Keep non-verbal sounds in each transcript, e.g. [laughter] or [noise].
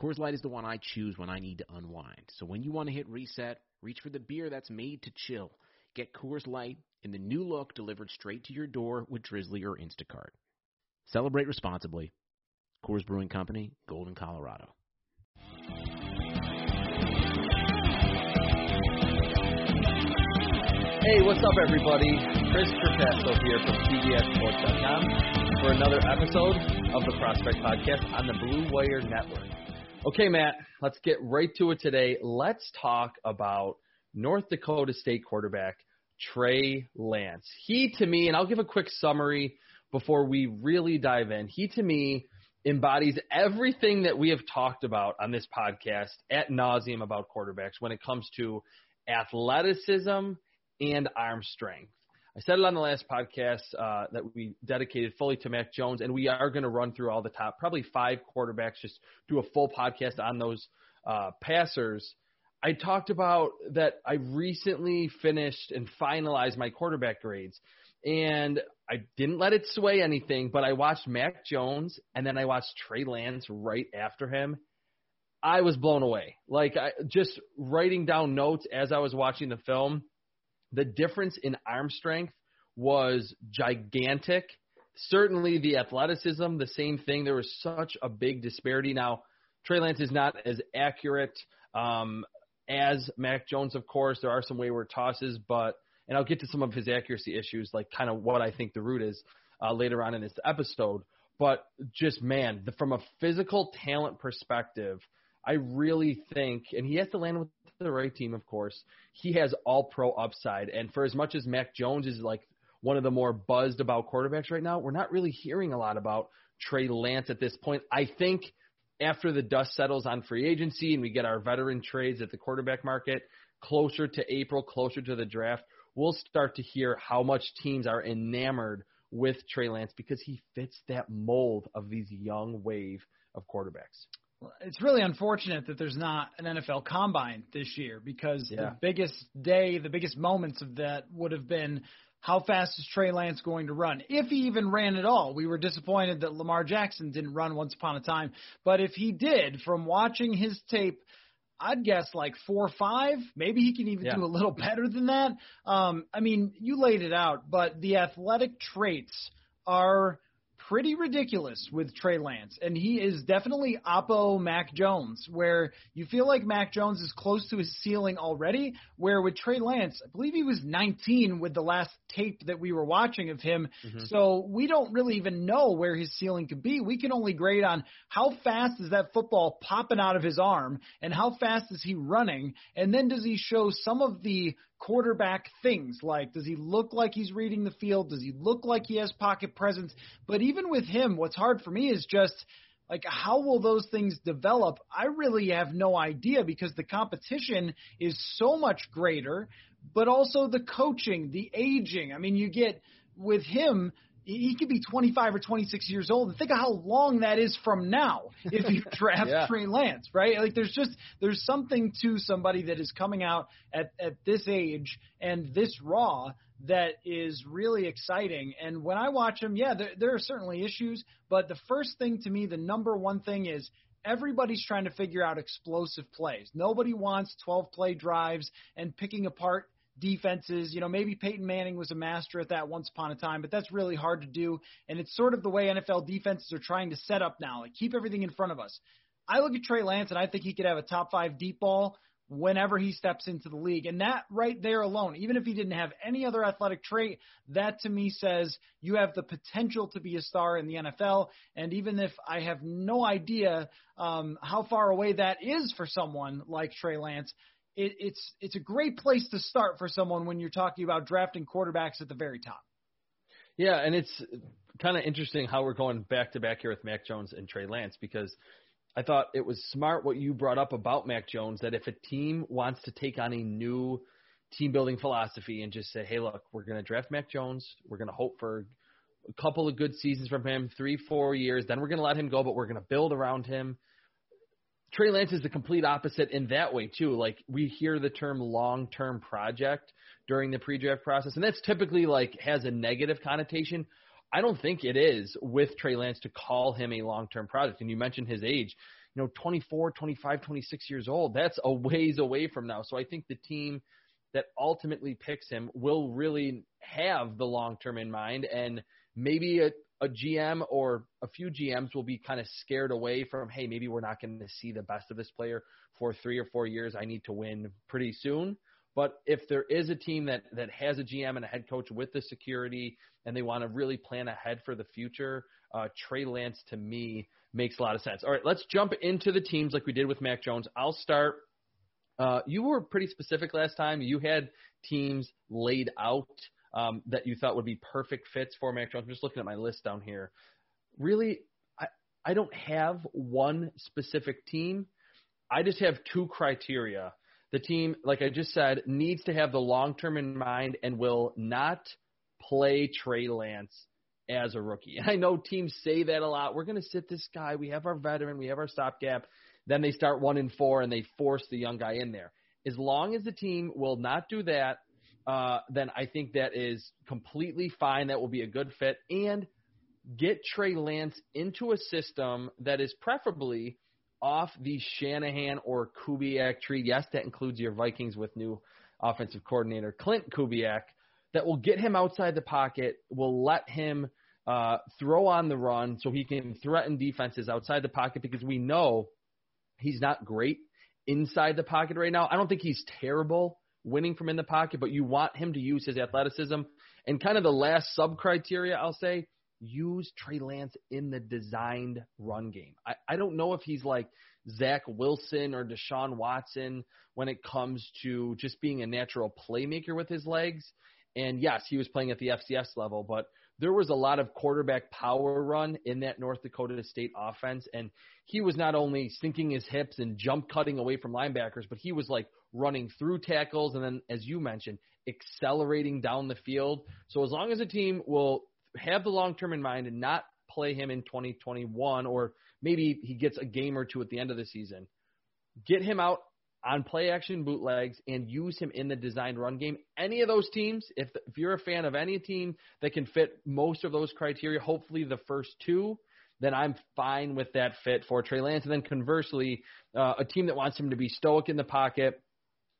Coors Light is the one I choose when I need to unwind. So when you want to hit reset, reach for the beer that's made to chill. Get Coors Light in the new look delivered straight to your door with Drizly or Instacart. Celebrate responsibly. Coors Brewing Company, Golden, Colorado. Hey, what's up, everybody? Chris Trapasso here from CBSSports.com for another episode of the Prospect Podcast on the Blue Wire Network. Okay, Matt, let's get right to it today. Let's talk about North Dakota State quarterback Trey Lance. He, to me, and I'll give a quick summary before we really dive in. He, to me, embodies everything that we have talked about on this podcast at nauseum about quarterbacks when it comes to athleticism and arm strength. I said it on the last podcast uh, that we dedicated fully to Mac Jones, and we are going to run through all the top, probably five quarterbacks, just do a full podcast on those uh, passers. I talked about that I recently finished and finalized my quarterback grades, and I didn't let it sway anything, but I watched Mac Jones, and then I watched Trey Lance right after him. I was blown away. Like I just writing down notes as I was watching the film the difference in arm strength was gigantic. Certainly the athleticism, the same thing. There was such a big disparity. Now, Trey Lance is not as accurate um, as Mac Jones, of course. There are some wayward tosses, but and I'll get to some of his accuracy issues, like kind of what I think the root is uh, later on in this episode. But just man, the, from a physical talent perspective, I really think, and he has to land with the right team, of course. He has all pro upside. And for as much as Mac Jones is like one of the more buzzed about quarterbacks right now, we're not really hearing a lot about Trey Lance at this point. I think after the dust settles on free agency and we get our veteran trades at the quarterback market closer to April, closer to the draft, we'll start to hear how much teams are enamored with Trey Lance because he fits that mold of these young wave of quarterbacks it's really unfortunate that there's not an NFL combine this year because yeah. the biggest day, the biggest moments of that would have been how fast is Trey Lance going to run? If he even ran at all. We were disappointed that Lamar Jackson didn't run once upon a time. But if he did, from watching his tape, I'd guess like four or five. Maybe he can even yeah. do a little [laughs] better than that. Um, I mean, you laid it out, but the athletic traits are pretty ridiculous with Trey Lance, and he is definitely Oppo Mac Jones, where you feel like Mac Jones is close to his ceiling already. Where with Trey Lance, I believe he was 19 with the last tape that we were watching of him, mm-hmm. so we don't really even know where his ceiling could be. We can only grade on how fast is that football popping out of his arm, and how fast is he running, and then does he show some of the quarterback things like does he look like he's reading the field? Does he look like he has pocket presence? But even with him, what's hard for me is just like how will those things develop? I really have no idea because the competition is so much greater, but also the coaching, the aging. I mean, you get with him he could be 25 or 26 years old and think of how long that is from now if you [laughs] draft yeah. Trey Lance, right? Like there's just there's something to somebody that is coming out at at this age and this raw that is really exciting. And when I watch him, yeah, there, there are certainly issues, but the first thing to me, the number one thing is everybody's trying to figure out explosive plays. Nobody wants 12 play drives and picking apart defenses. You know, maybe Peyton Manning was a master at that once upon a time, but that's really hard to do. And it's sort of the way NFL defenses are trying to set up now, like keep everything in front of us. I look at Trey Lance and I think he could have a top five deep ball whenever he steps into the league. And that right there alone, even if he didn't have any other athletic trait, that to me says you have the potential to be a star in the NFL. And even if I have no idea um, how far away that is for someone like Trey Lance, it, it's it's a great place to start for someone when you're talking about drafting quarterbacks at the very top. Yeah, and it's kind of interesting how we're going back to back here with Mac Jones and Trey Lance because I thought it was smart what you brought up about Mac Jones that if a team wants to take on a new team building philosophy and just say, hey, look, we're going to draft Mac Jones. We're going to hope for a couple of good seasons from him, three, four years. Then we're going to let him go, but we're going to build around him. Trey Lance is the complete opposite in that way too. Like we hear the term long-term project during the pre-draft process, and that's typically like has a negative connotation. I don't think it is with Trey Lance to call him a long-term project. And you mentioned his age, you know, 24, 25, 26 years old. That's a ways away from now. So I think the team that ultimately picks him will really have the long term in mind and maybe a, a GM or a few GMs will be kind of scared away from, hey, maybe we're not going to see the best of this player for three or four years. I need to win pretty soon. But if there is a team that, that has a GM and a head coach with the security and they want to really plan ahead for the future, uh, Trey Lance to me makes a lot of sense. All right, let's jump into the teams like we did with Mac Jones. I'll start uh, you were pretty specific last time. You had teams laid out um, that you thought would be perfect fits for Mac Jones. I'm just looking at my list down here. Really, I, I don't have one specific team. I just have two criteria. The team, like I just said, needs to have the long term in mind and will not play Trey Lance as a rookie. And [laughs] I know teams say that a lot. We're going to sit this guy. We have our veteran. We have our stopgap. Then they start one and four and they force the young guy in there. As long as the team will not do that, uh, then I think that is completely fine. That will be a good fit. And get Trey Lance into a system that is preferably off the Shanahan or Kubiak tree. Yes, that includes your Vikings with new offensive coordinator Klint Kubiak. That will get him outside the pocket, will let him uh, throw on the run so he can threaten defenses outside the pocket because we know He's not great inside the pocket right now. I don't think he's terrible winning from in the pocket, but you want him to use his athleticism. And kind of the last sub criteria, I'll say, use Trey Lance in the designed run game. I, I don't know if he's like Zach Wilson or Deshaun Watson when it comes to just being a natural playmaker with his legs. And yes, he was playing at the FCS level, but there was a lot of quarterback power run in that North Dakota State offense. And he was not only sinking his hips and jump cutting away from linebackers, but he was like running through tackles and then, as you mentioned, accelerating down the field. So as long as a team will have the long term in mind and not play him in 2021, or maybe he gets a game or two at the end of the season, get him out on play action bootlegs and use him in the designed run game. Any of those teams, if if you're a fan of any team that can fit most of those criteria, hopefully the first two, then I'm fine with that fit for Trey Lance. And then conversely, uh, a team that wants him to be stoic in the pocket,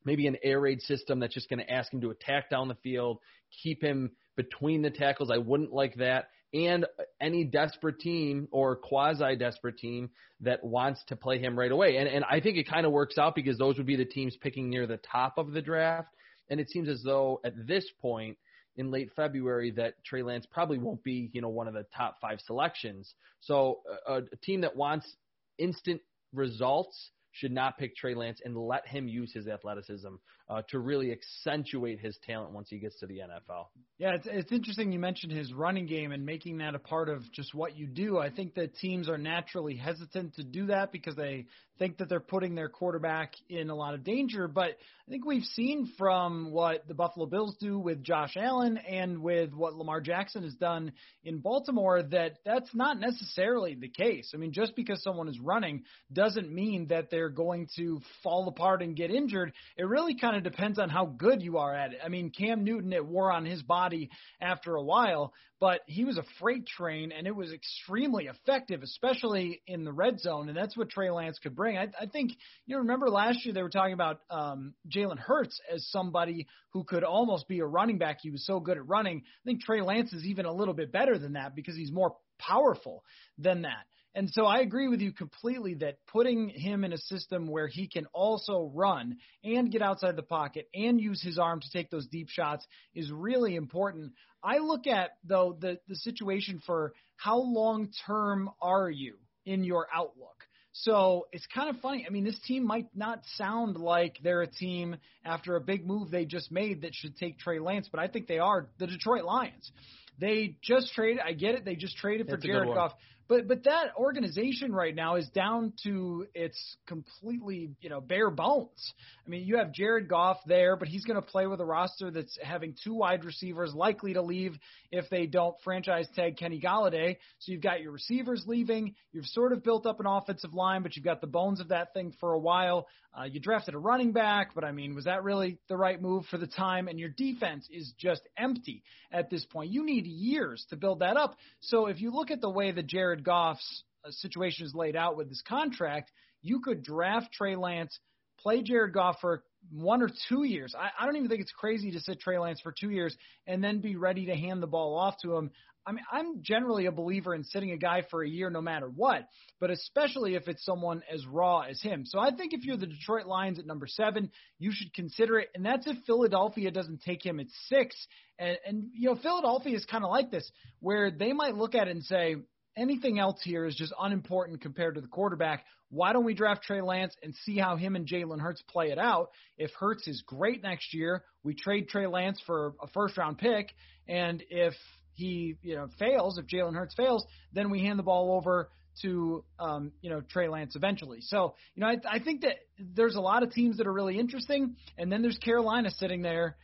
maybe an air raid system that's just going to ask him to attack down the field, keep him between the tackles. I wouldn't like that and any desperate team or quasi desperate team that wants to play him right away. And and I think it kind of works out because those would be the teams picking near the top of the draft. And it seems as though at this point in late February that Trey Lance probably won't be, you know, one of the top 5 selections. So a, a team that wants instant results should not pick Trey Lance and let him use his athleticism uh, to really accentuate his talent once he gets to the NFL. Yeah, it's, it's interesting you mentioned his running game and making that a part of just what you do. I think that teams are naturally hesitant to do that because they think that they're putting their quarterback in a lot of danger. But I think we've seen from what the Buffalo Bills do with Josh Allen and with what Lamar Jackson has done in Baltimore that that's not necessarily the case. I mean, just because someone is running doesn't mean that they're going to fall apart and get injured. It really kind of of depends on how good you are at it. I mean, Cam Newton, it wore on his body after a while, but he was a freight train and it was extremely effective, especially in the red zone. And that's what Trey Lance could bring. I, I think you remember last year they were talking about um, Jalen Hurts as somebody who could almost be a running back. He was so good at running. I think Trey Lance is even a little bit better than that because he's more powerful than that. And so I agree with you completely that putting him in a system where he can also run and get outside the pocket and use his arm to take those deep shots is really important. I look at though the the situation for how long term are you in your outlook. So it's kind of funny. I mean, this team might not sound like they're a team after a big move they just made that should take Trey Lance, but I think they are the Detroit Lions. They just traded. I get it. They just traded for Jared Goff. But but that organization right now is down to its completely you know bare bones. I mean, you have Jared Goff there, but he's going to play with a roster that's having two wide receivers likely to leave if they don't franchise tag Kenny Golladay. So you've got your receivers leaving. You've sort of built up an offensive line, but you've got the bones of that thing for a while. Uh, you drafted a running back, but I mean, was that really the right move for the time? And your defense is just empty at this point. You need years to build that up. So if you look at the way that Jared Goff's uh, situation is laid out with this contract, you could draft Trey Lance, play Jared Goff for one or two years. I, I don't even think it's crazy to sit Trey Lance for two years and then be ready to hand the ball off to him. I mean, I'm generally a believer in sitting a guy for a year no matter what, but especially if it's someone as raw as him. So I think if you're the Detroit Lions at number seven, you should consider it. And that's if Philadelphia doesn't take him at six. And, and you know, Philadelphia is kind of like this, where they might look at it and say, anything else here is just unimportant compared to the quarterback. Why don't we draft Trey Lance and see how him and Jalen Hurts play it out? If Hurts is great next year, we trade Trey Lance for a first round pick. And if he you know fails, if Jalen Hurts fails, then we hand the ball over to um, you know Trey Lance eventually. So you know I, I think that there's a lot of teams that are really interesting, and then there's Carolina sitting there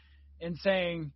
and saying,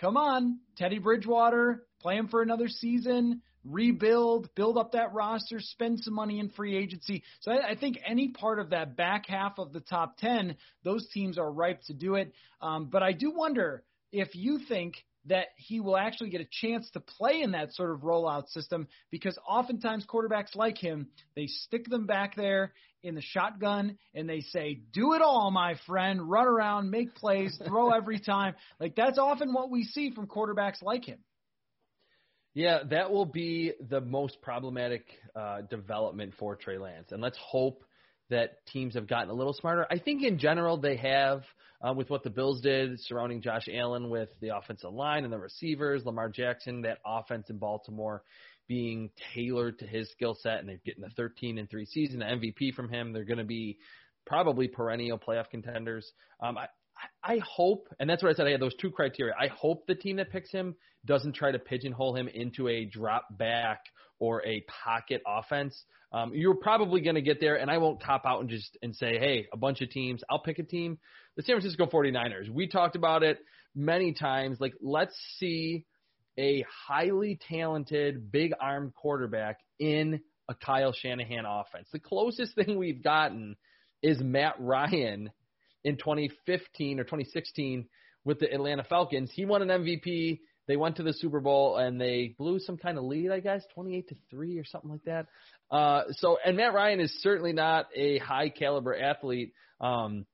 "Come on, Teddy Bridgewater, play him for another season." Rebuild, build up that roster, spend some money in free agency. So I, I think any part of that back half of the top 10, those teams are ripe to do it. Um, but I do wonder if you think that he will actually get a chance to play in that sort of rollout system because oftentimes quarterbacks like him, they stick them back there in the shotgun and they say, do it all, my friend, run around, make plays, throw [laughs] every time. Like that's often what we see from quarterbacks like him. Yeah, that will be the most problematic uh, development for Trey Lance. And let's hope that teams have gotten a little smarter. I think in general they have uh, with what the Bills did surrounding Josh Allen with the offensive line and the receivers, Lamar Jackson, that offense in Baltimore being tailored to his skill set, and they're getting the 13 and three season, the MVP from him. They're going to be probably perennial playoff contenders. Um, I, I hope, and that's what I said. I had those two criteria. I hope the team that picks him doesn't try to pigeonhole him into a drop back or a pocket offense. Um, you're probably going to get there, and I won't cop out and just and say, hey, a bunch of teams. I'll pick a team. The San Francisco 49ers. We talked about it many times. Like, let's see a highly talented, big armed quarterback in a Kyle Shanahan offense. The closest thing we've gotten is Matt Ryan in 2015 or 2016 with the Atlanta Falcons. He won an MVP. They went to the Super Bowl and they blew some kind of lead, I guess, 28 to 3 or something like that. Uh, so, and Matt Ryan is certainly not a high caliber athlete. Um,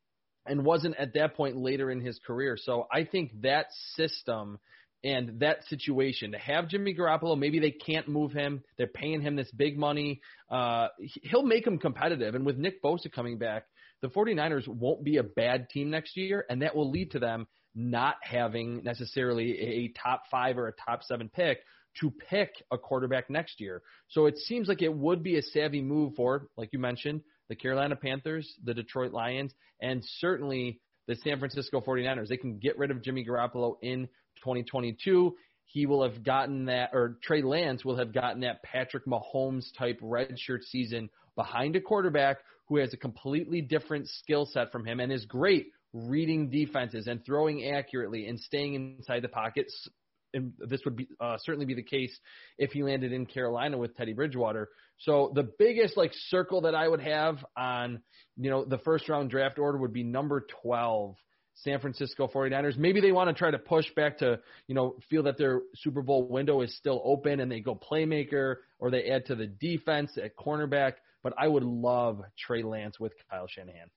and wasn't at that point later in his career. So I think that system and that situation to have Jimmy Garoppolo, maybe they can't move him. They're paying him this big money. Uh, he'll make them competitive. And with Nick Bosa coming back, the 49ers won't be a bad team next year, and that will lead to them not having necessarily a top five or a top seven pick to pick a quarterback next year. So it seems like it would be a savvy move for, like you mentioned, the Carolina Panthers, the Detroit Lions, and certainly the San Francisco 49ers. They can get rid of Jimmy Garoppolo in 2022. He will have gotten that, or Trey Lance will have gotten that Patrick Mahomes type redshirt season behind a quarterback who has a completely different skill set from him and is great reading defenses and throwing accurately and staying inside the pockets. And this would be uh, certainly be the case if he landed in Carolina with Teddy Bridgewater. So the biggest like circle that I would have on you know the first round draft order would be number 12 San Francisco 49ers. Maybe they want to try to push back to, you know, feel that their Super Bowl window is still open and they go playmaker or they add to the defense at cornerback. But I would love Trey Lance with Kyle Shanahan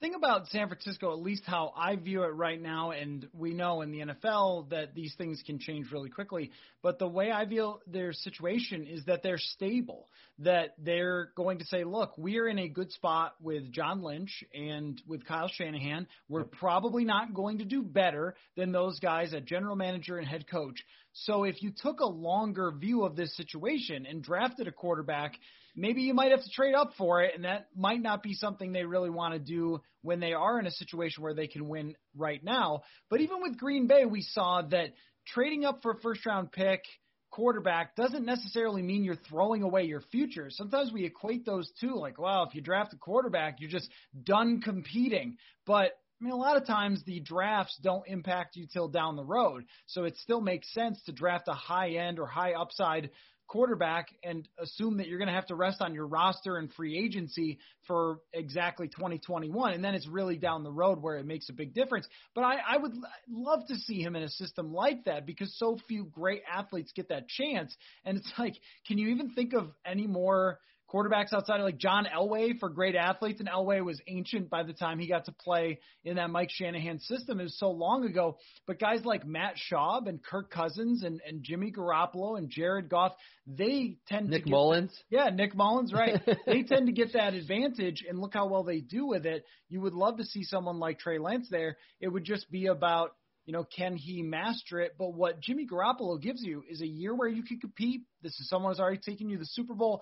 The thing about San Francisco, at least how I view it right now, and we know in the NFL that these things can change really quickly, but the way I view their situation is that they're stable, that they're going to say, look, we're in a good spot with John Lynch and with Kyle Shanahan. We're probably not going to do better than those guys at general manager and head coach. So if you took a longer view of this situation and drafted a quarterback – maybe you might have to trade up for it, and that might not be something they really want to do when they are in a situation where they can win right now. But even with Green Bay, we saw that trading up for a first round pick quarterback doesn't necessarily mean you're throwing away your future. Sometimes we equate those two, like, wow, if you draft a quarterback, you're just done competing. But I mean, a lot of times the drafts don't impact you till down the road. So it still makes sense to draft a high end or high upside quarterback and assume that you're going to have to rest on your roster and free agency for exactly 2021. And then it's really down the road where it makes a big difference. But I, I would love to see him in a system like that because so few great athletes get that chance. And it's like, can you even think of any more – quarterbacks outside of like John Elway for great athletes, and Elway was ancient by the time he got to play in that Mike Shanahan system. It was so long ago. But guys like Matt Schaub and Kirk Cousins and, and Jimmy Garoppolo and Jared Goff, they tend Nick to Nick Mullens. That, yeah, Nick Mullens, right. [laughs] they tend to get that advantage, and look how well they do with it. You would love to see someone like Trey Lance there. It would just be about you know, can he master it? But what Jimmy Garoppolo gives you is a year where you can compete. This is someone who's already taken you to the Super Bowl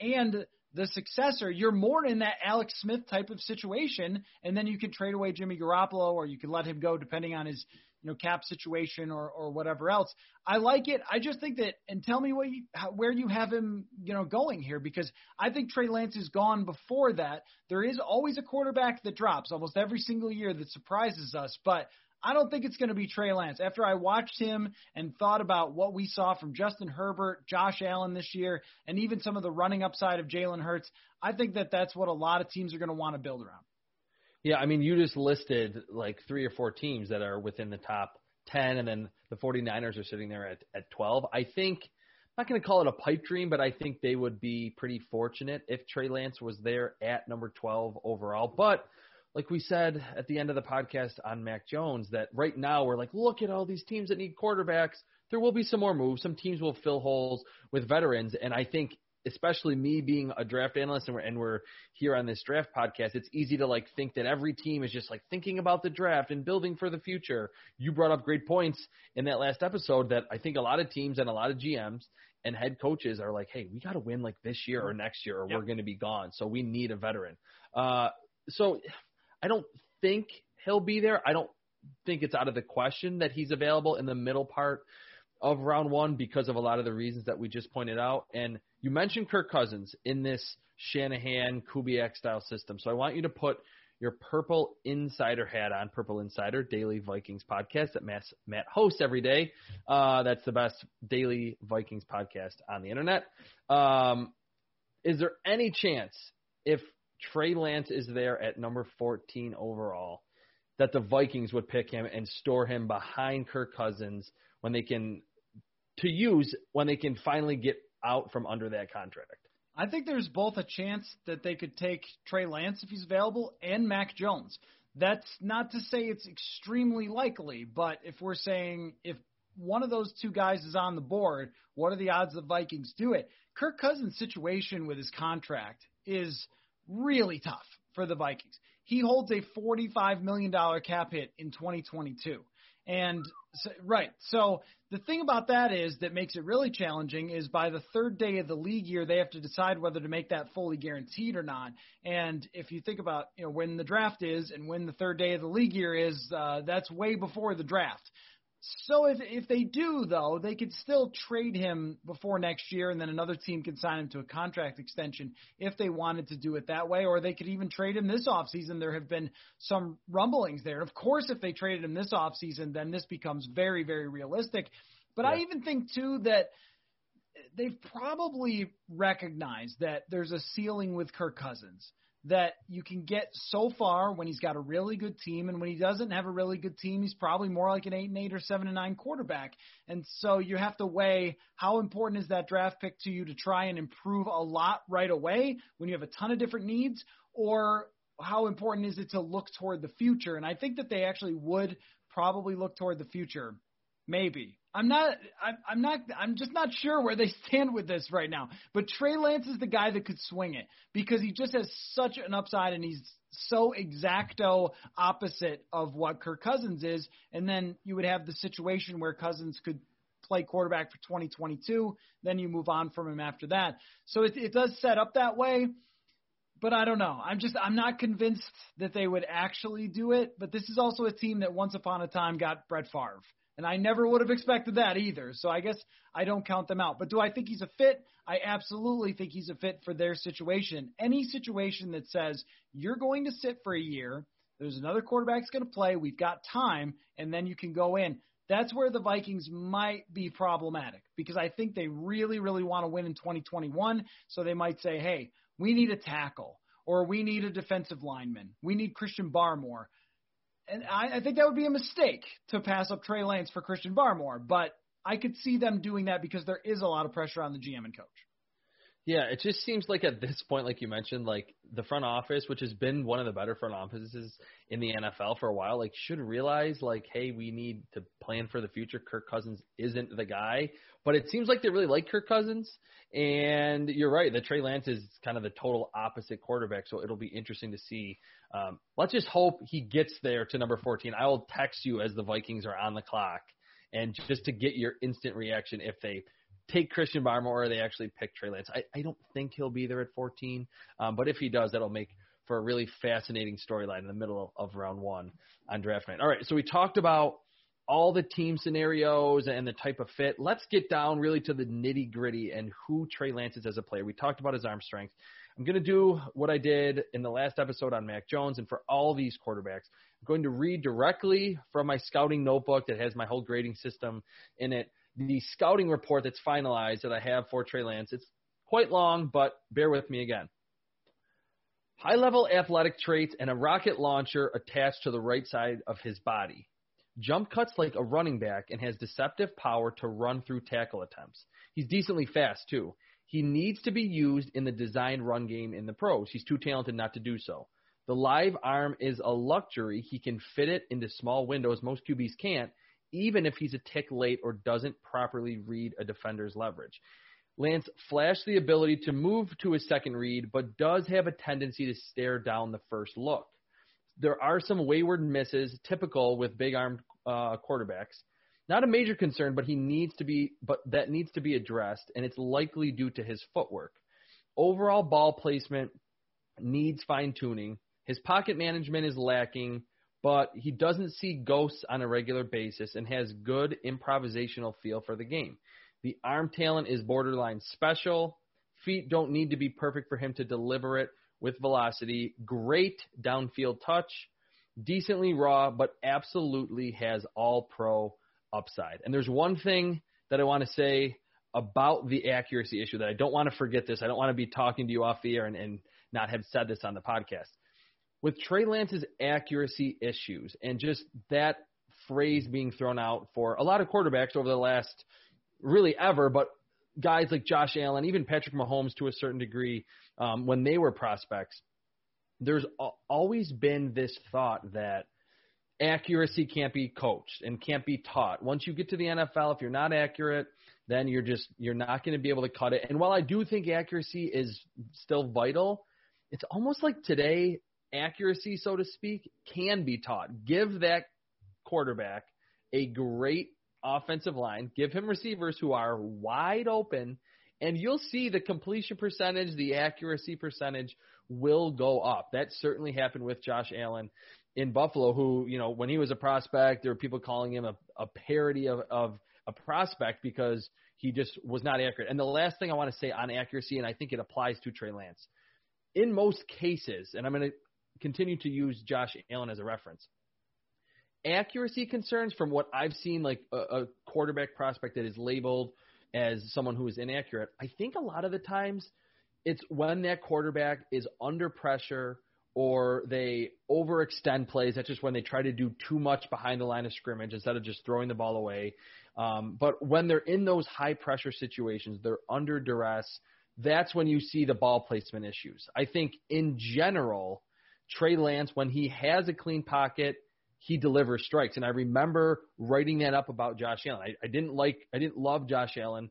and the successor, you're more in that Alex Smith type of situation, and then you can trade away Jimmy Garoppolo, or you can let him go depending on his you know cap situation or or whatever else. I like it. I just think that, and tell me what you, how, where you have him, you know, going here because I think Trey Lance is gone before that. There is always a quarterback that drops almost every single year that surprises us, but I don't think it's going to be Trey Lance. After I watched him and thought about what we saw from Justin Herbert, Josh Allen this year, and even some of the running upside of Jalen Hurts, I think that that's what a lot of teams are going to want to build around. Yeah, I mean, you just listed like three or four teams that are within the top 10, and then the 49ers are sitting there at, at 12. I think, I'm not going to call it a pipe dream, but I think they would be pretty fortunate if Trey Lance was there at number 12 overall. But like we said at the end of the podcast on Mac Jones, that right now we're like, look at all these teams that need quarterbacks. There will be some more moves. Some teams will fill holes with veterans. And I think, especially me being a draft analyst and we're, and we're here on this draft podcast, it's easy to like think that every team is just like thinking about the draft and building for the future. You brought up great points in that last episode that I think a lot of teams and a lot of GMs and head coaches are like, hey, we got to win like this year or next year or yep. we're going to be gone. So we need a veteran. Uh, so I don't think he'll be there. I don't think it's out of the question that he's available in the middle part of round one because of a lot of the reasons that we just pointed out. And you mentioned Kirk Cousins in this Shanahan Kubiak style system. So I want you to put your Purple Insider hat on, Purple Insider, daily Vikings podcast that Matt, Matt hosts every day. Uh, that's the best daily Vikings podcast on the internet. Um, is there any chance if Trey Lance is there at number 14 overall, that the Vikings would pick him and store him behind Kirk Cousins when they can to use when they can finally get out from under that contract. I think there's both a chance that they could take Trey Lance if he's available and Mac Jones. That's not to say it's extremely likely, but if we're saying if one of those two guys is on the board, what are the odds the Vikings do it? Kirk Cousins' situation with his contract is – really tough for the Vikings. He holds a $45 million cap hit in 2022. And so, right. So the thing about that is that makes it really challenging is by the third day of the league year, they have to decide whether to make that fully guaranteed or not. And if you think about, you know, when the draft is and when the third day of the league year is, uh, that's way before the draft. So if if they do though, they could still trade him before next year, and then another team can sign him to a contract extension if they wanted to do it that way, or they could even trade him this offseason. There have been some rumblings there. Of course, if they traded him this offseason, then this becomes very very realistic. But yeah. I even think too that they've probably recognized that there's a ceiling with Kirk Cousins that you can get so far when he's got a really good team, and when he doesn't have a really good team, he's probably more like an eight and eight or seven and nine quarterback. And so you have to weigh how important is that draft pick to you to try and improve a lot right away when you have a ton of different needs, or how important is it to look toward the future? And I think that they actually would probably look toward the future, maybe. I'm not. I'm, I'm not. I'm just not sure where they [laughs] stand with this right now. But Trey Lance is the guy that could swing it because he just has such an upside, and he's so exacto opposite of what Kirk Cousins is. And then you would have the situation where Cousins could play quarterback for 2022. Then you move on from him after that. So it, it does set up that way. but I don't know. I'm just I'm not convinced that they would actually do it. But this is also a team that once upon a time got Brett Favre, and I never would have expected that either. So I guess I don't count them out. But do I think he's a fit? I absolutely think he's a fit for their situation. Any situation that says you're going to sit for a year, there's another quarterback's going to play, we've got time, and then you can go in. That's where the Vikings might be problematic because I think they really, really want to win in 2021. So they might say, hey, we need a tackle or we need a defensive lineman. We need Christian Barmore. And I, I think that would be a mistake to pass up Trey Lance for Christian Barmore, but I could see them doing that because there is a lot of pressure on the GM and coach. Yeah, it just seems like at this point, like you mentioned, like the front office, which has been one of the better front offices in the NFL for a while, like should realize like, hey, we need to plan for the future. Kirk Cousins isn't the guy, but it seems like they really like Kirk Cousins. And you're right, the Trey Lance is kind of the total opposite quarterback, so it'll be interesting to see. Um, let's just hope he gets there to number 14. I will text you as the Vikings are on the clock, and just to get your instant reaction if they take Christian Barmore or they actually pick Trey Lance. I, I don't think he'll be there at 14, um, but if he does, that'll make for a really fascinating storyline in the middle of round one on draft night. All right, so we talked about all the team scenarios and the type of fit. Let's get down really to the nitty gritty and who Trey Lance is as a player. We talked about his arm strength. I'm going to do what I did in the last episode on Mac Jones and for all these quarterbacks. I'm going to read directly from my scouting notebook that has my whole grading system in it the scouting report that's finalized that I have for Trey Lance. It's quite long, but bear with me again. High level athletic traits and a rocket launcher attached to the right side of his body. Jump cuts like a running back and has deceptive power to run through tackle attempts. He's decently fast, too. He needs to be used in the designed run game in the pros. He's too talented not to do so. The live arm is a luxury. He can fit it into small windows most QBs can't, even if he's a tick late or doesn't properly read a defender's leverage. Lance flashed the ability to move to his second read, but does have a tendency to stare down the first look. There are some wayward misses, typical with big armed uh, quarterbacks. Not a major concern, but he needs to be, but that needs to be addressed, and it's likely due to his footwork. Overall ball placement needs fine tuning. His pocket management is lacking but he doesn't see ghosts on a regular basis and has good improvisational feel for the game. The arm talent is borderline special. Feet don't need to be perfect for him to deliver it with velocity. Great downfield touch. Decently raw, but absolutely has all pro upside. And there's one thing that I want to say about the accuracy issue that I don't want to forget this. I don't want to be talking to you off the air and, and not have said this on the podcast with Trey Lance's accuracy issues and just that phrase being thrown out for a lot of quarterbacks over the last really ever, but guys like Josh Allen, even Patrick Mahomes to a certain degree, um, when they were prospects, there's always been this thought that accuracy can't be coached and can't be taught. Once you get to the NFL, if you're not accurate, then you're just you're not going to be able to cut it. And while I do think accuracy is still vital, it's almost like today accuracy, so to speak, can be taught. Give that quarterback a great offensive line, give him receivers who are wide open, and you'll see the completion percentage, the accuracy percentage will go up. That certainly happened with Josh Allen in Buffalo, who, you know, when he was a prospect, there were people calling him a, a parody of, of a prospect because he just was not accurate. And the last thing I want to say on accuracy, and I think it applies to Trey Lance, in most cases, and I'm going to continue to use Josh Allen as a reference. Accuracy concerns from what I've seen, like a, a quarterback prospect that is labeled as someone who is inaccurate, I think a lot of the times it's when that quarterback is under pressure or they overextend plays. That's just when they try to do too much behind the line of scrimmage instead of just throwing the ball away. Um, but when they're in those high pressure situations, they're under duress. That's when you see the ball placement issues. I think in general, Trey Lance, when he has a clean pocket, he delivers strikes. And I remember writing that up about Josh Allen. I, I didn't like, I didn't love Josh Allen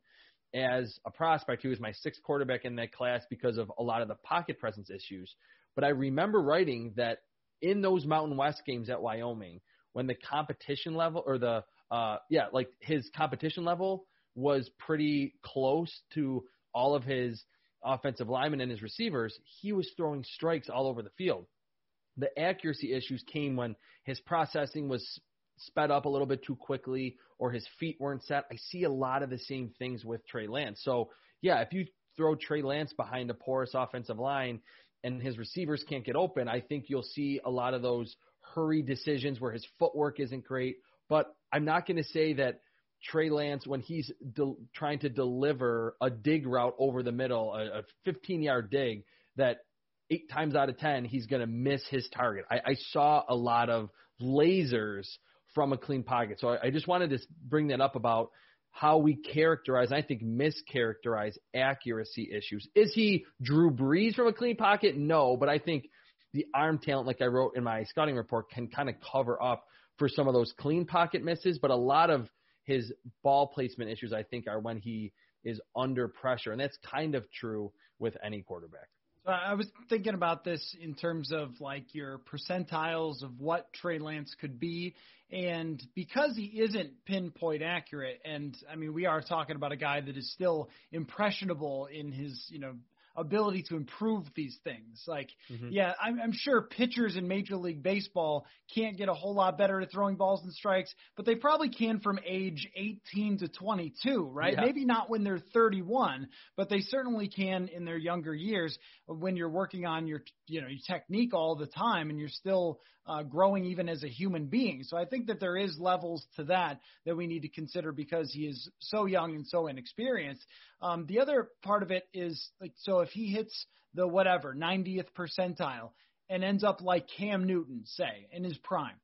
as a prospect. He was my sixth quarterback in that class because of a lot of the pocket presence issues. But I remember writing that in those Mountain West games at Wyoming, when the competition level or the uh, yeah, like his competition level was pretty close to all of his offensive linemen and his receivers, he was throwing strikes all over the field. The accuracy issues came when his processing was sped up a little bit too quickly or his feet weren't set. I see a lot of the same things with Trey Lance. So, yeah, if you throw Trey Lance behind a porous offensive line and his receivers can't get open, I think you'll see a lot of those hurry decisions where his footwork isn't great. But I'm not going to say that Trey Lance, when he's de- trying to deliver a dig route over the middle, a, a 15 yard dig, that eight times out of 10, he's going to miss his target. I, I saw a lot of lasers from a clean pocket. So I, I just wanted to bring that up about how we characterize, I think mischaracterize accuracy issues. Is he Drew Brees from a clean pocket? No, but I think the arm talent, like I wrote in my scouting report, can kind of cover up for some of those clean pocket misses. But a lot of his ball placement issues, I think, are when he is under pressure. And that's kind of true with any quarterback. So I was thinking about this in terms of like your percentiles of what Trey Lance could be. And because he isn't pinpoint accurate, and I mean, we are talking about a guy that is still impressionable in his, you know, ability to improve these things. Like, mm-hmm. yeah, I'm, I'm sure pitchers in Major League Baseball can't get a whole lot better at throwing balls and strikes, but they probably can from age 18 to 22, right? Yeah. Maybe not when they're 31, but they certainly can in their younger years when you're working on your, you know, your technique all the time and you're still uh, growing even as a human being. So I think that there is levels to that that we need to consider because he is so young and so inexperienced. Um, the other part of it is like, so if he hits the whatever 90th percentile and ends up like Cam Newton, say, in his prime,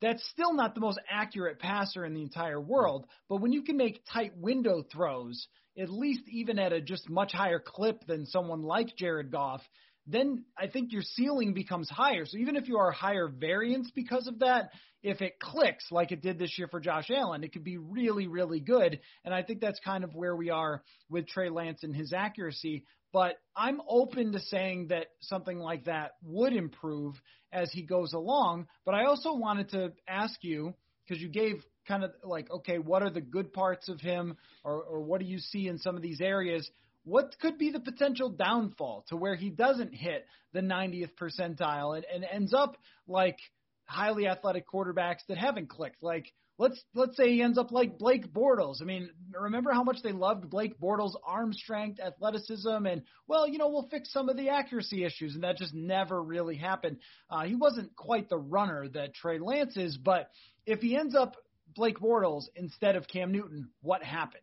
that's still not the most accurate passer in the entire world. But when you can make tight window throws, at least even at a just much higher clip than someone like Jared Goff, then I think your ceiling becomes higher. So even if you are higher variance because of that, if it clicks like it did this year for Josh Allen, it could be really, really good. And I think that's kind of where we are with Trey Lance and his accuracy. But I'm open to saying that something like that would improve as he goes along. But I also wanted to ask you, because you gave kind of like, okay, what are the good parts of him, or, or what do you see in some of these areas? What could be the potential downfall to where he doesn't hit the 90th percentile and, and ends up like highly athletic quarterbacks that haven't clicked? Like let's let's say he ends up like Blake Bortles. I mean, remember how much they loved Blake Bortles' arm strength, athleticism, and well, you know, we'll fix some of the accuracy issues, and that just never really happened. Uh, he wasn't quite the runner that Trey Lance is, but if he ends up Blake Bortles instead of Cam Newton, what happened?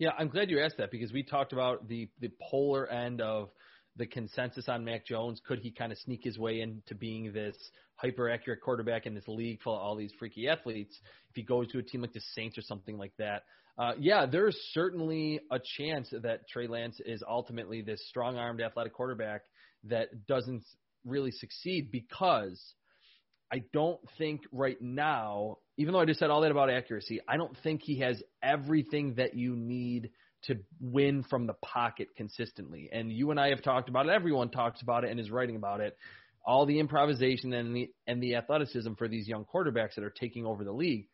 Yeah, I'm glad you asked that because we talked about the the polar end of the consensus on Mac Jones. Could he kind of sneak his way into being this hyper accurate quarterback in this league full of all these freaky athletes if he goes to a team like the Saints or something like that? Uh, yeah, there's certainly a chance that Trey Lance is ultimately this strong armed athletic quarterback that doesn't really succeed because I don't think right now even though I just said all that about accuracy, I don't think he has everything that you need to win from the pocket consistently. And you and I have talked about it. Everyone talks about it and is writing about it. All the improvisation and the and the athleticism for these young quarterbacks that are taking over the league.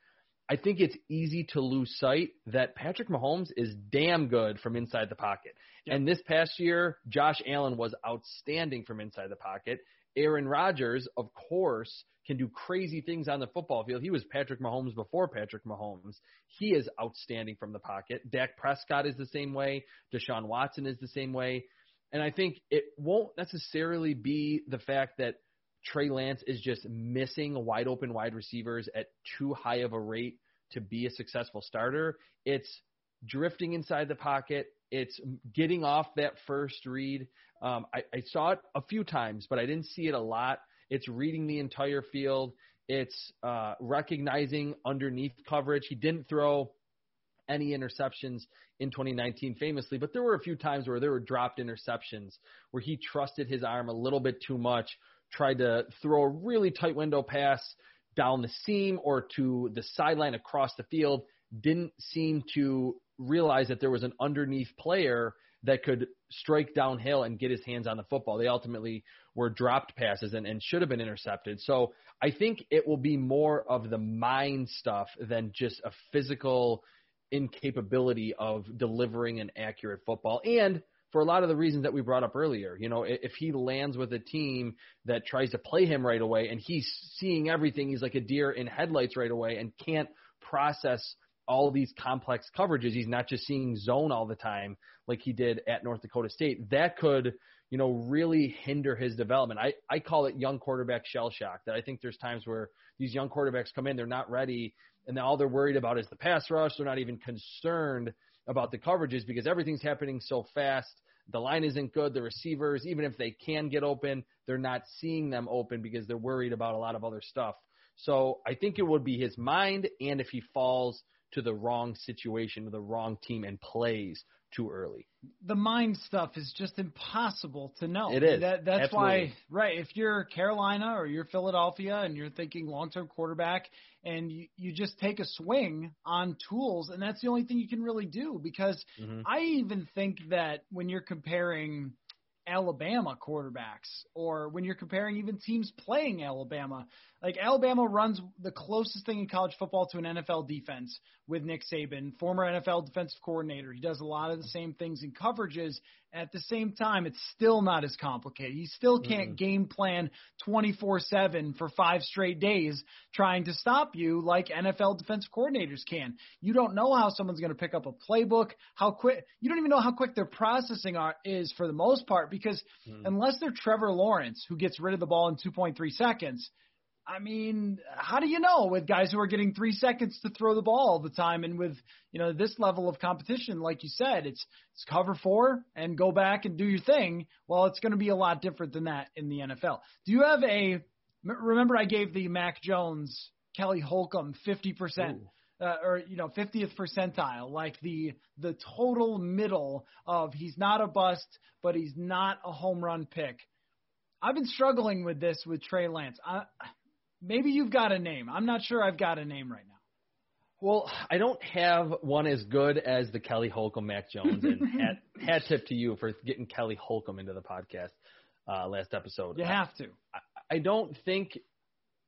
I think it's easy to lose sight that Patrick Mahomes is damn good from inside the pocket. And this past year, Josh Allen was outstanding from inside the pocket. Aaron Rodgers, of course, can do crazy things on the football field. He was Patrick Mahomes before Patrick Mahomes. He is outstanding from the pocket. Dak Prescott is the same way. Deshaun Watson is the same way. And I think it won't necessarily be the fact that Trey Lance is just missing wide open wide receivers at too high of a rate to be a successful starter. It's drifting inside the pocket. It's getting off that first read. Um, I, I saw it a few times, but I didn't see it a lot. It's reading the entire field. It's uh, recognizing underneath coverage. He didn't throw any interceptions in 2019 famously, but there were a few times where there were dropped interceptions where he trusted his arm a little bit too much, tried to throw a really tight window pass down the seam or to the sideline across the field, didn't seem to realize that there was an underneath player that could strike downhill and get his hands on the football. They ultimately were dropped passes and, and should have been intercepted. So I think it will be more of the mind stuff than just a physical incapability of delivering an accurate football. And for a lot of the reasons that we brought up earlier. You know, if he lands with a team that tries to play him right away and he's seeing everything, he's like a deer in headlights right away and can't process all these complex coverages. He's not just seeing zone all the time like he did at North Dakota State. That could, you know, really hinder his development. I, I call it young quarterback shell shock. That I think there's times where these young quarterbacks come in, they're not ready, and all they're worried about is the pass rush. They're not even concerned about the coverages because everything's happening so fast. The line isn't good. The receivers, even if they can get open, they're not seeing them open because they're worried about a lot of other stuff. So I think it would be his mind, and if he falls to the wrong situation, to the wrong team, and plays too early. The mind stuff is just impossible to know. It is. That, that's Absolutely. why, right? If you're Carolina or you're Philadelphia and you're thinking long-term quarterback, and you, you just take a swing on tools, and that's the only thing you can really do. Because mm-hmm. I even think that when you're comparing Alabama quarterbacks or when you're comparing even teams playing Alabama. Like Alabama runs the closest thing in college football to an NFL defense with Nick Saban, former NFL defensive coordinator. He does a lot of the same things in coverages. At the same time, it's still not as complicated. You still can't mm-hmm. game plan 24/7 for 5 straight days trying to stop you like NFL defensive coordinators can. You don't know how someone's going to pick up a playbook, how quick you don't even know how quick their processing are, is for the most part because mm-hmm. unless they're Trevor Lawrence who gets rid of the ball in 2.3 seconds, I mean, how do you know with guys who are getting three seconds to throw the ball all the time, and with you know this level of competition, like you said, it's it's cover four and go back and do your thing. Well, it's going to be a lot different than that in the NFL. Do you have a? Remember, I gave the Mac Jones, Kelly Holcomb, fifty percent. Uh, or you know 50th percentile like the the total middle of he's not a bust but he's not a home run pick I've been struggling with this with Trey Lance. I, Maybe you've got a name. I'm not sure I've got a name right now. Well, I don't have one as good as the Kelly Holcomb Mac Jones, and [laughs] hat, hat tip to you for getting Kelly Holcomb into the podcast uh, last episode. You have to. I, I don't think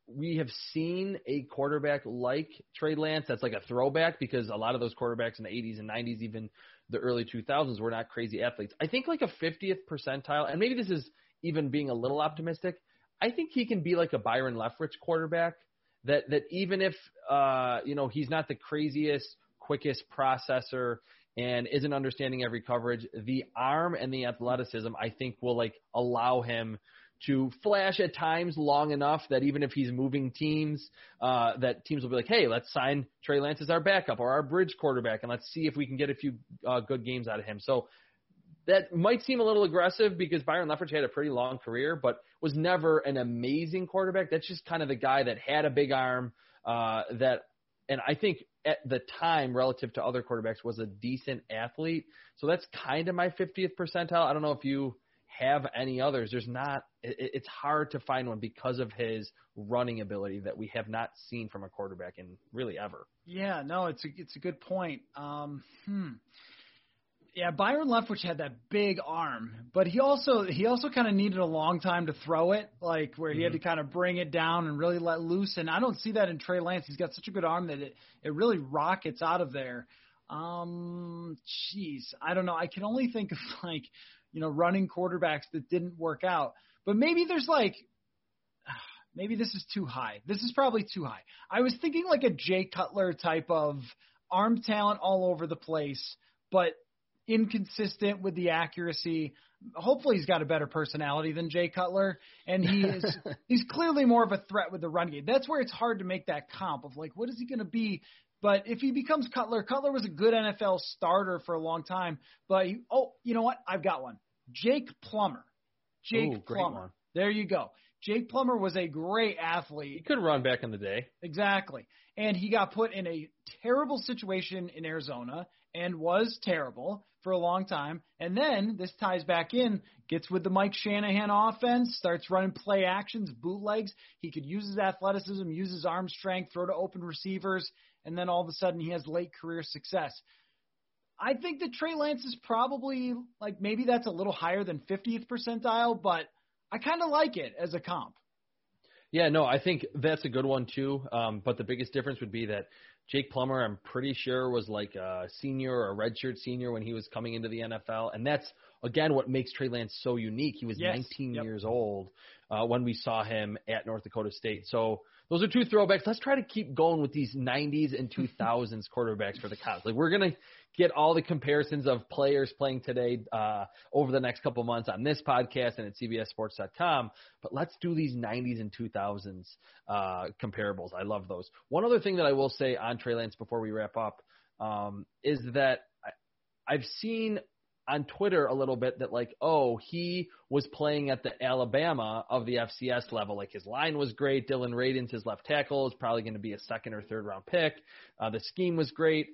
we have seen a quarterback like Trey Lance that's like a throwback because a lot of those quarterbacks in the 80s and 90s, even the early 2000s, were not crazy athletes. I think like a 50th percentile, and maybe this is even being a little optimistic. I think he can be like a Byron Leftwich quarterback. That that even if uh, you know he's not the craziest, quickest processor and isn't understanding every coverage, the arm and the athleticism I think will like allow him to flash at times long enough that even if he's moving teams, uh, that teams will be like, hey, let's sign Trey Lance as our backup or our bridge quarterback, and let's see if we can get a few uh, good games out of him. So that might seem a little aggressive because Byron Leftwich had a pretty long career, but was never an amazing quarterback. That's just kind of the guy that had a big arm uh, that, and I think at the time relative to other quarterbacks was a decent athlete. So that's kind of my 50th percentile. I don't know if you have any others. There's not. It, it's hard to find one because of his running ability that we have not seen from a quarterback in really ever. Yeah, no, it's a it's a good point. Um, hmm. Yeah, Byron Leftwich had that big arm, but he also he also kind of needed a long time to throw it, like where he mm-hmm. had to kind of bring it down and really let loose. And I don't see that in Trey Lance. He's got such a good arm that it it really rockets out of there. Um, jeez, I don't know. I can only think of [laughs] like you know running quarterbacks that didn't work out, but maybe there's like [sighs] maybe this is too high. This is probably too high. I was thinking like a Jay Cutler type of arm talent all over the place, but inconsistent with the accuracy. Hopefully, he's got a better personality than Jay Cutler, and he is [laughs] he's clearly more of a threat with the run game. That's where it's hard to make that comp of like, what is he going to be? But if he becomes Cutler, Cutler was a good NFL starter for a long time. But he, oh, you know what? I've got one. Jake Plummer. Jake Ooh, Plummer. There you go. Jake Plummer was a great athlete. He could run back in the day. Exactly. And he got put in a terrible situation in Arizona and was terrible for a long time. And then this ties back in, gets with the Mike Shanahan offense, starts running play actions, bootlegs. He could use his athleticism, use his arm strength, throw to open receivers, and then all of a sudden he has late career success. I think that Trey Lance is probably like maybe that's a little higher than 50th percentile, but I kind of like it as a comp. Yeah, no, I think that's a good one too. Um, but the biggest difference would be that Jake Plummer, I'm pretty sure, was like a senior or a redshirt senior when he was coming into the NFL, and that's again what makes Trey Lance so unique. He was yes. 19 yep. years old uh, when we saw him at North Dakota State. So those are two throwbacks. Let's try to keep going with these 90s and 2000s [laughs] quarterbacks for the Cubs. Like we're gonna get all the comparisons of players playing today uh, over the next couple months on this podcast and at CBSSports.com. But let's do these 90s and 2000s uh, comparables. I love those. One other thing that I will say on Trey Lance before we wrap up um, is that I, I've seen on Twitter a little bit that like, oh, he was playing at the Alabama of the FCS level. Like his line was great. Dillon Radunz, his left tackle, is probably going to be a second or third round pick. Uh, the scheme was great.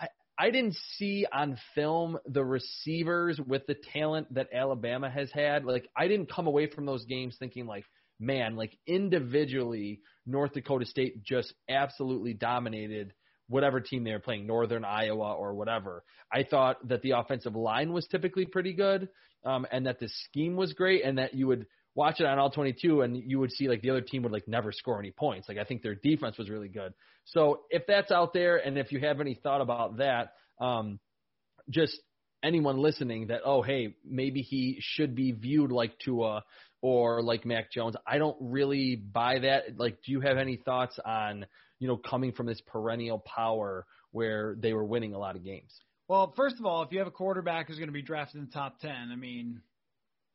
I, I didn't see on film the receivers with the talent that Alabama has had. Like I didn't come away from those games thinking like, man, like individually, North Dakota State just absolutely dominated whatever team they were playing, Northern Iowa or whatever. I thought that the offensive line was typically pretty good, um, and that the scheme was great, and that you would watch it on all 22 and you would see like the other team would like never score any points. Like I think their defense was really good. So if that's out there, and if you have any thought about that, um, just anyone listening that oh hey maybe he should be viewed like Tua or like Mac Jones. I don't really buy that. Like, do you have any thoughts on you know, coming from this perennial power where they were winning a lot of games? Well, first of all, if you have a quarterback who's going to be drafted in the top 10, I mean,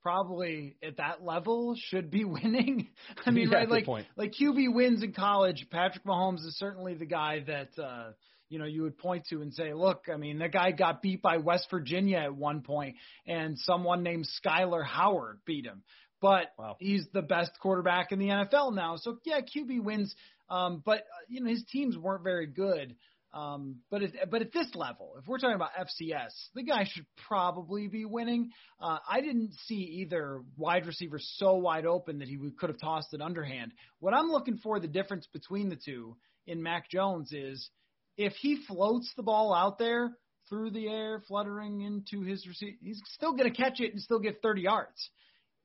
probably at that level should be [laughs] winning. I mean, yeah, right? Like, point. like QB wins in college. Patrick Mahomes is certainly the guy that, uh, you know, you would point to and say, look, I mean, that guy got beat by West Virginia at one point, and someone named Skyler Howard beat him. But wow. he's the best quarterback in the NFL now. So yeah, QB wins um, but uh, you know his teams weren't very good. Um, but at, but at this level, if we're talking about FCS, the guy should probably be winning. Uh, I didn't see either wide receiver so wide open that he would, could have tossed it underhand. What I'm looking for the difference between the two in Mac Jones is if he floats the ball out there through the air, fluttering into his receiver, he's still going to catch it and still get 30 yards.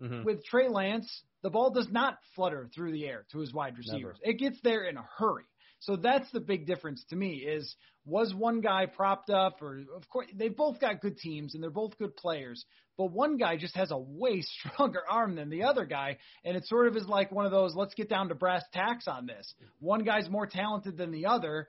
Mm-hmm. With Trey Lance, the ball does not flutter through the air to his wide receivers. Never. It gets there in a hurry. So that's the big difference to me is was one guy propped up or of course they both got good teams and they're both good players, but one guy just has a way [laughs] stronger arm than the other guy and it sort of is like one of those let's get down to brass tacks on this. One guy's more talented than the other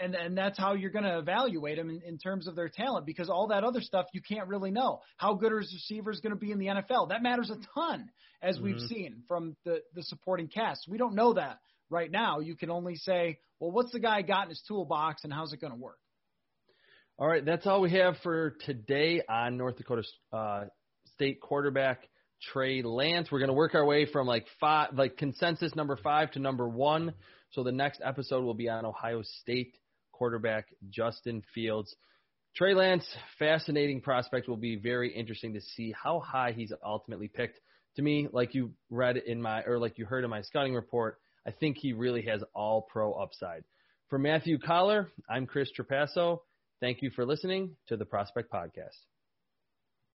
and and that's how you're going to evaluate them in, in terms of their talent because all that other stuff you can't really know. How good his receivers going to be in the NFL? That matters a ton, as mm-hmm. we've seen from the the supporting cast. We don't know that right now. You can only say, well, what's the guy got in his toolbox, and how's it going to work? All right, that's all we have for today on North Dakota uh, State quarterback Trey Lance. We're going to work our way from like five, like consensus number five to number one. So the next episode will be on Ohio State quarterback Justin Fields. Trey Lance, fascinating prospect, will be very interesting to see how high he's ultimately picked. To me, like you read in my, or like you heard in my scouting report, I think he really has all pro upside. For Matthew Collar, I'm Chris Trapasso. Thank you for listening to the Prospect Podcast.